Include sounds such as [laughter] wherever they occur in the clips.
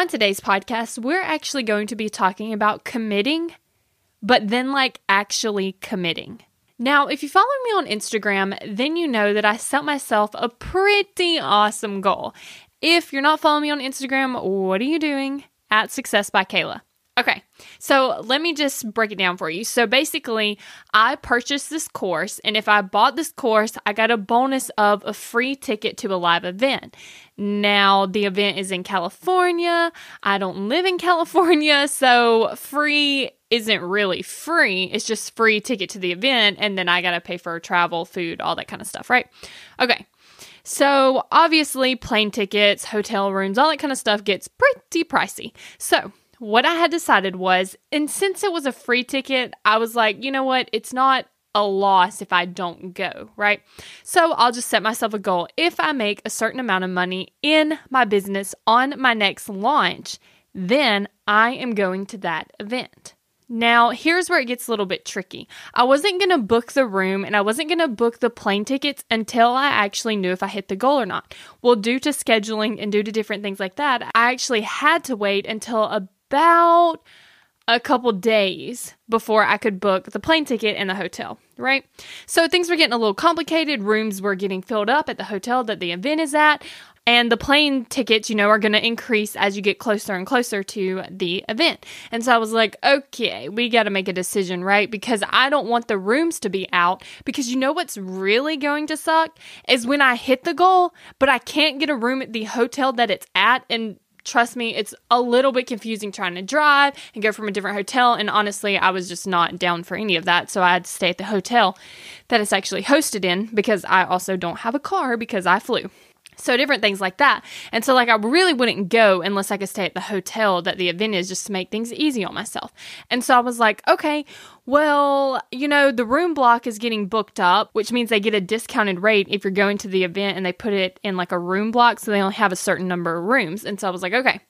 On today's podcast, we're actually going to be talking about committing, but then like actually committing. Now, if you follow me on Instagram, then you know that I set myself a pretty awesome goal. If you're not following me on Instagram, what are you doing? At Success by Kayla. Okay, so let me just break it down for you. So basically, I purchased this course, and if I bought this course, I got a bonus of a free ticket to a live event. Now, the event is in California. I don't live in [laughs] California, so free isn't really free. It's just free ticket to the event, and then I got to pay for travel, food, all that kind of stuff, right? Okay. So, obviously, plane tickets, hotel rooms, all that kind of stuff gets pretty pricey. So, what I had decided was, and since it was a free ticket, I was like, you know what? It's not a loss if I don't go, right? So I'll just set myself a goal. If I make a certain amount of money in my business on my next launch, then I am going to that event. Now, here's where it gets a little bit tricky. I wasn't going to book the room and I wasn't going to book the plane tickets until I actually knew if I hit the goal or not. Well, due to scheduling and due to different things like that, I actually had to wait until a about a couple days before I could book the plane ticket and the hotel, right? So things were getting a little complicated. Rooms were getting filled up at the hotel that the event is at. And the plane tickets, you know, are going to increase as you get closer and closer to the event. And so I was like, okay, we got to make a decision, right? Because I don't want the rooms to be out. Because you know what's really going to suck is when I hit the goal, but I can't get a room at the hotel that it's at. And trust me, it's a little bit confusing trying to drive and go from a different hotel. And honestly, I was just not down for any of that. So I had to stay at the hotel that it's actually hosted in because I also don't have a car because I flew. So different things like that. And so like I really wouldn't go unless I could stay at the hotel that the event is just to make things easy on myself. And so I was like, okay, well, you know, the room block is getting booked up, which means they get a discounted rate if you're going to the event and they put it in like a room block so they only have a certain number of rooms. And so I was like, okay.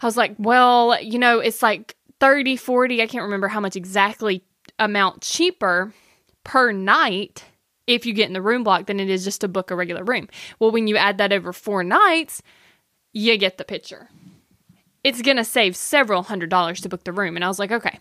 I was like, well, you know, it's like 30, 40, I can't remember how much exactly amount cheaper per night if you get in the room block than it is just to book a regular room. Well, when you add that over four nights, you get the picture. It's going to save several hundred dollars to book the room. And I was like, okay.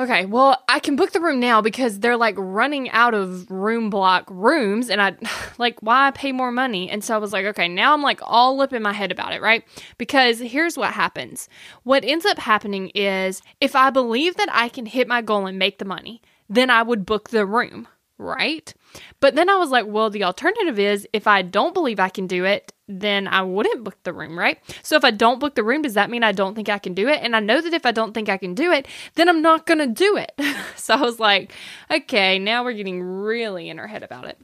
Okay, well, I can book the room now because they're like running out of room block rooms, and I [sighs] like, why pay more money? And so I was like, okay, now I'm like all up in my head about it, right? Because here's what happens what ends up happening is if I believe that I can hit my goal and make the money, then I would book the room right? But then I was like, well, the alternative is if I don't believe I can do it, then I wouldn't book the room, right? So if I don't book the room, does that mean I don't think I can do it? And I know that if I don't think I can do it, then I'm not going to do it. [laughs] so I was like, okay, now we're getting really in our head about it.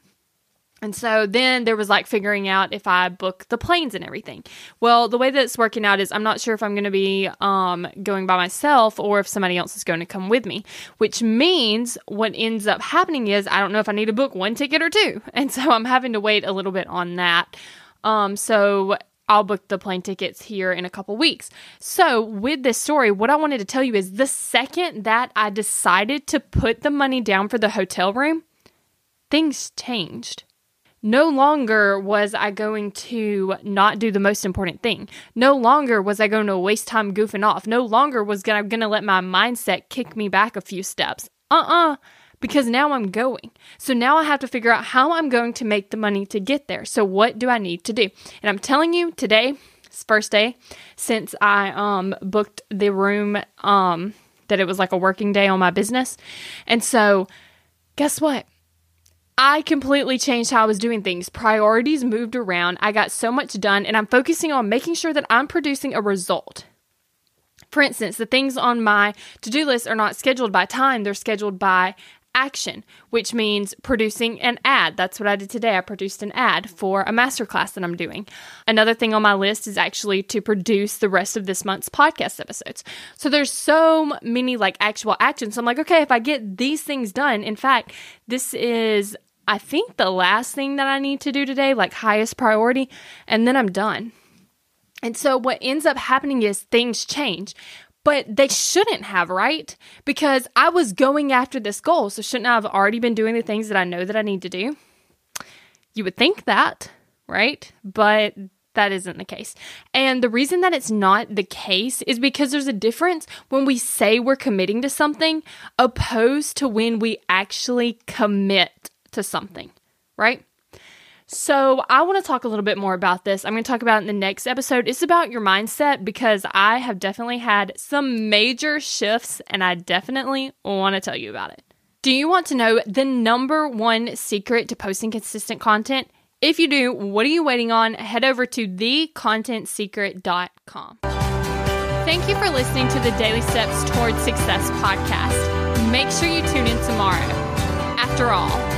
And so then there was like figuring out if I book the planes and everything. Well, the way that it's working out is I'm not sure if I'm going to be um, going by myself or if somebody else is going to come with me, which means what ends up happening is I don't know if I need to book one ticket or two. [laughs] And so I'm having to wait a little bit on that. Um, so I'll book the plane tickets here in a couple weeks. So, with this story, what I wanted to tell you is the second that I decided to put the money down for the hotel room, things changed no longer was I going to not do the most important thing. No longer was I going to waste time goofing off. No longer was I going to let my mindset kick me back a few steps. Uh uh-uh, uh, because now I'm going. So now I have to figure out how I'm going to make the money to get there. So what do I need to do? And I'm telling you today, it's first day since I um booked the room um that it was like a working day on my business. And so guess what? I completely changed how I was doing things. Priorities moved around. I got so much done, and I'm focusing on making sure that I'm producing a result. For instance, the things on my to do list are not scheduled by time, they're scheduled by action, which means producing an ad. That's what I did today. I produced an ad for a masterclass that I'm doing. Another thing on my list is actually to produce the rest of this month's podcast episodes. So there's so many like actual actions. So I'm like, okay, if I get these things done, in fact, this is I think the last thing that I need to do today, like highest priority, and then I'm done. And so what ends up happening is things change but they shouldn't have, right? Because I was going after this goal. So shouldn't I have already been doing the things that I know that I need to do? You would think that, right? But that isn't the case. And the reason that it's not the case is because there's a difference when we say we're committing to something opposed to when we actually commit to something, right? So, I want to talk a little bit more about this. I'm going to talk about in the next episode. It's about your mindset because I have definitely had some major shifts and I definitely want to tell you about it. Do you want to know the number one secret to posting consistent content? If you do, what are you waiting on? Head over to thecontentsecret.com. Thank you for listening to the Daily Steps Towards Success podcast. Make sure you tune in tomorrow. After all,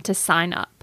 to sign up.